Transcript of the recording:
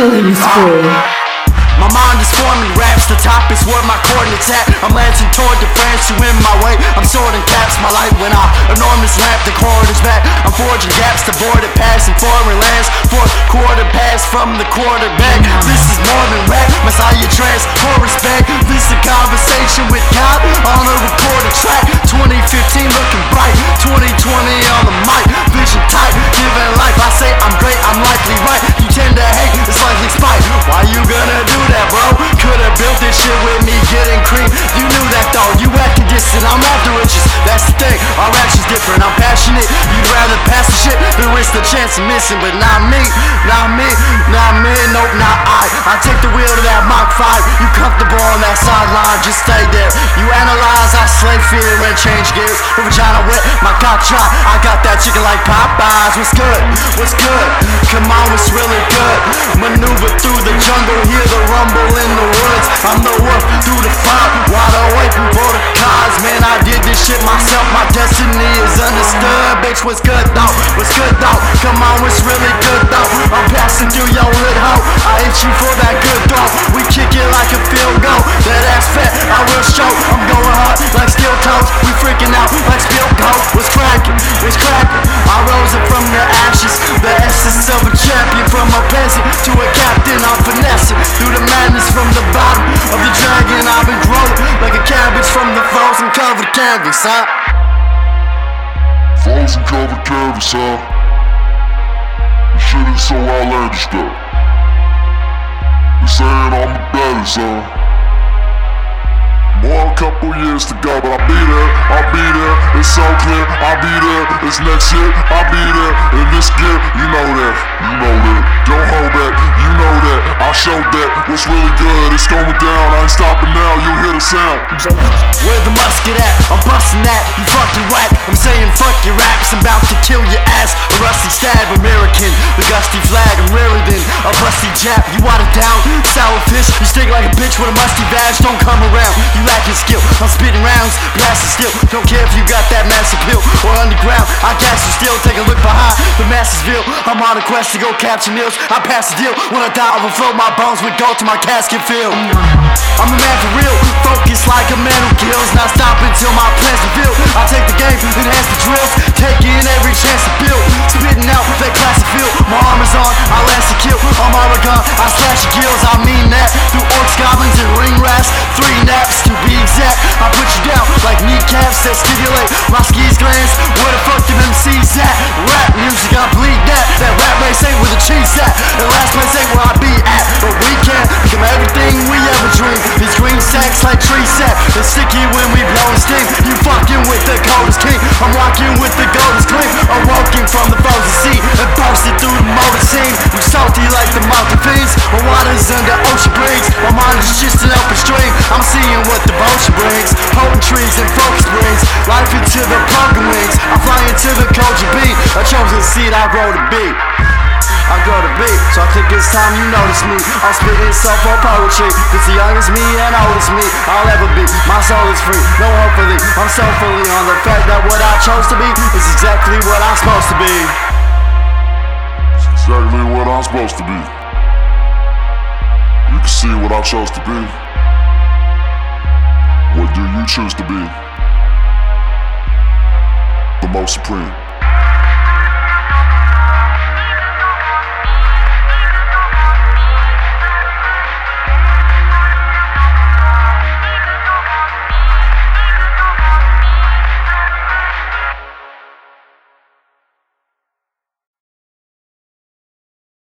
My mind is forming raps, the top is where my coordinates at. I'm lancing toward the France, you in my way. I'm sorting caps, my light went out. Enormous lamp, the cord is back. I'm forging gaps to board it, passing foreign lands. Fourth quarter pass from the quarterback. This is more than rap, Messiah trance, for respect. This is a conversation with God on a recorded track. 2015 looking bright, 2020 cream. You knew that though, you acting distant. I'm after riches, that's the thing. Our actions different, I'm passionate. You'd rather pass the shit than risk the chance of missing, but not me, not me, not me, nope, not I. I take the wheel to that Mach 5. You comfortable on that sideline, just stay there. You analyze, I slay fear and change gears. The vagina wet, my cock dry. I got that chicken like Popeyes. What's good? What's good? Come on, what's really good? Maneuver through the jungle, hear the rumble in the woods. I'm the wolf through the fire, Man, I did this shit myself. My destiny is understood. Bitch, what's good though? What's good though? Come on, what's really good though? I'm passing through your hood, hoe. I hit you for that good thought. We kick it like a field goal. That ass fat, I will show. I'm going hard like steel toes. We freaking out like steel coat. What's cracking? What's cracking? I rose up from the ashes. The essence of a champion. From a peasant to a captain, I'm finessing. Through the madness from the bottom of the dragon. I've been growing like a cabbage from the covered canvas, huh? Frozen covered canvas, huh? This shit is so outlandish though. They saying I'm the baddest, huh? More a couple years to go, but I'll be there, I'll be there, it's so clear, I'll be there, it's next year, I'll be there, in this gear, you know that, you know that, don't hold back, you know that, I showed that, what's really good, it's going down, I ain't stopping now, you hear the sound. At? I'm busting that, you fucking whack. I'm saying fuck your raps, I'm about to kill your ass. A rusty stab, American, the gusty flag. I'm rarer than a busty jap. You water down, sour fish. You stink like a bitch with a musty badge. Don't come around, you lacking skill. I'm spitting rounds, blasting steel. Don't care if you got that massive pill or underground. I gas you still. Take a look behind the Mastersville. I'm on a quest to go capture meals. I pass the deal when I die, I'll overflow my bones with gold to my casket fill. I'm gun, I slash gills. I mean that. Through orcs, goblins, and ring rats. Three naps to be exact. I put you down like kneecaps that stimulate my skis glands. Where the fuck them MCs at? Rap music, I bleed that. That rap race ain't where the cheese at. And last place ain't where I be at. But we can become everything we ever dreamed. These green sacks like tree sap. They're sticky when we blow and sting. You fucking with the coldest king. I'm rocking with the golden gleam. Open. I'm seeing what the devotion brings. Trees and focus brings life into the broken wings. I fly into the culture beat. A chosen seed I grow to be. I grow to beat, so I think it's time you notice me. I'm spitting soulful poetry. It's the youngest me and oldest me I'll ever be. My soul is free, no hope for thee. I'm so fully on the fact that what I chose to be is exactly what I'm supposed to be. It's exactly what I'm supposed to be. See what I chose to be. What do you choose to be? The most supreme.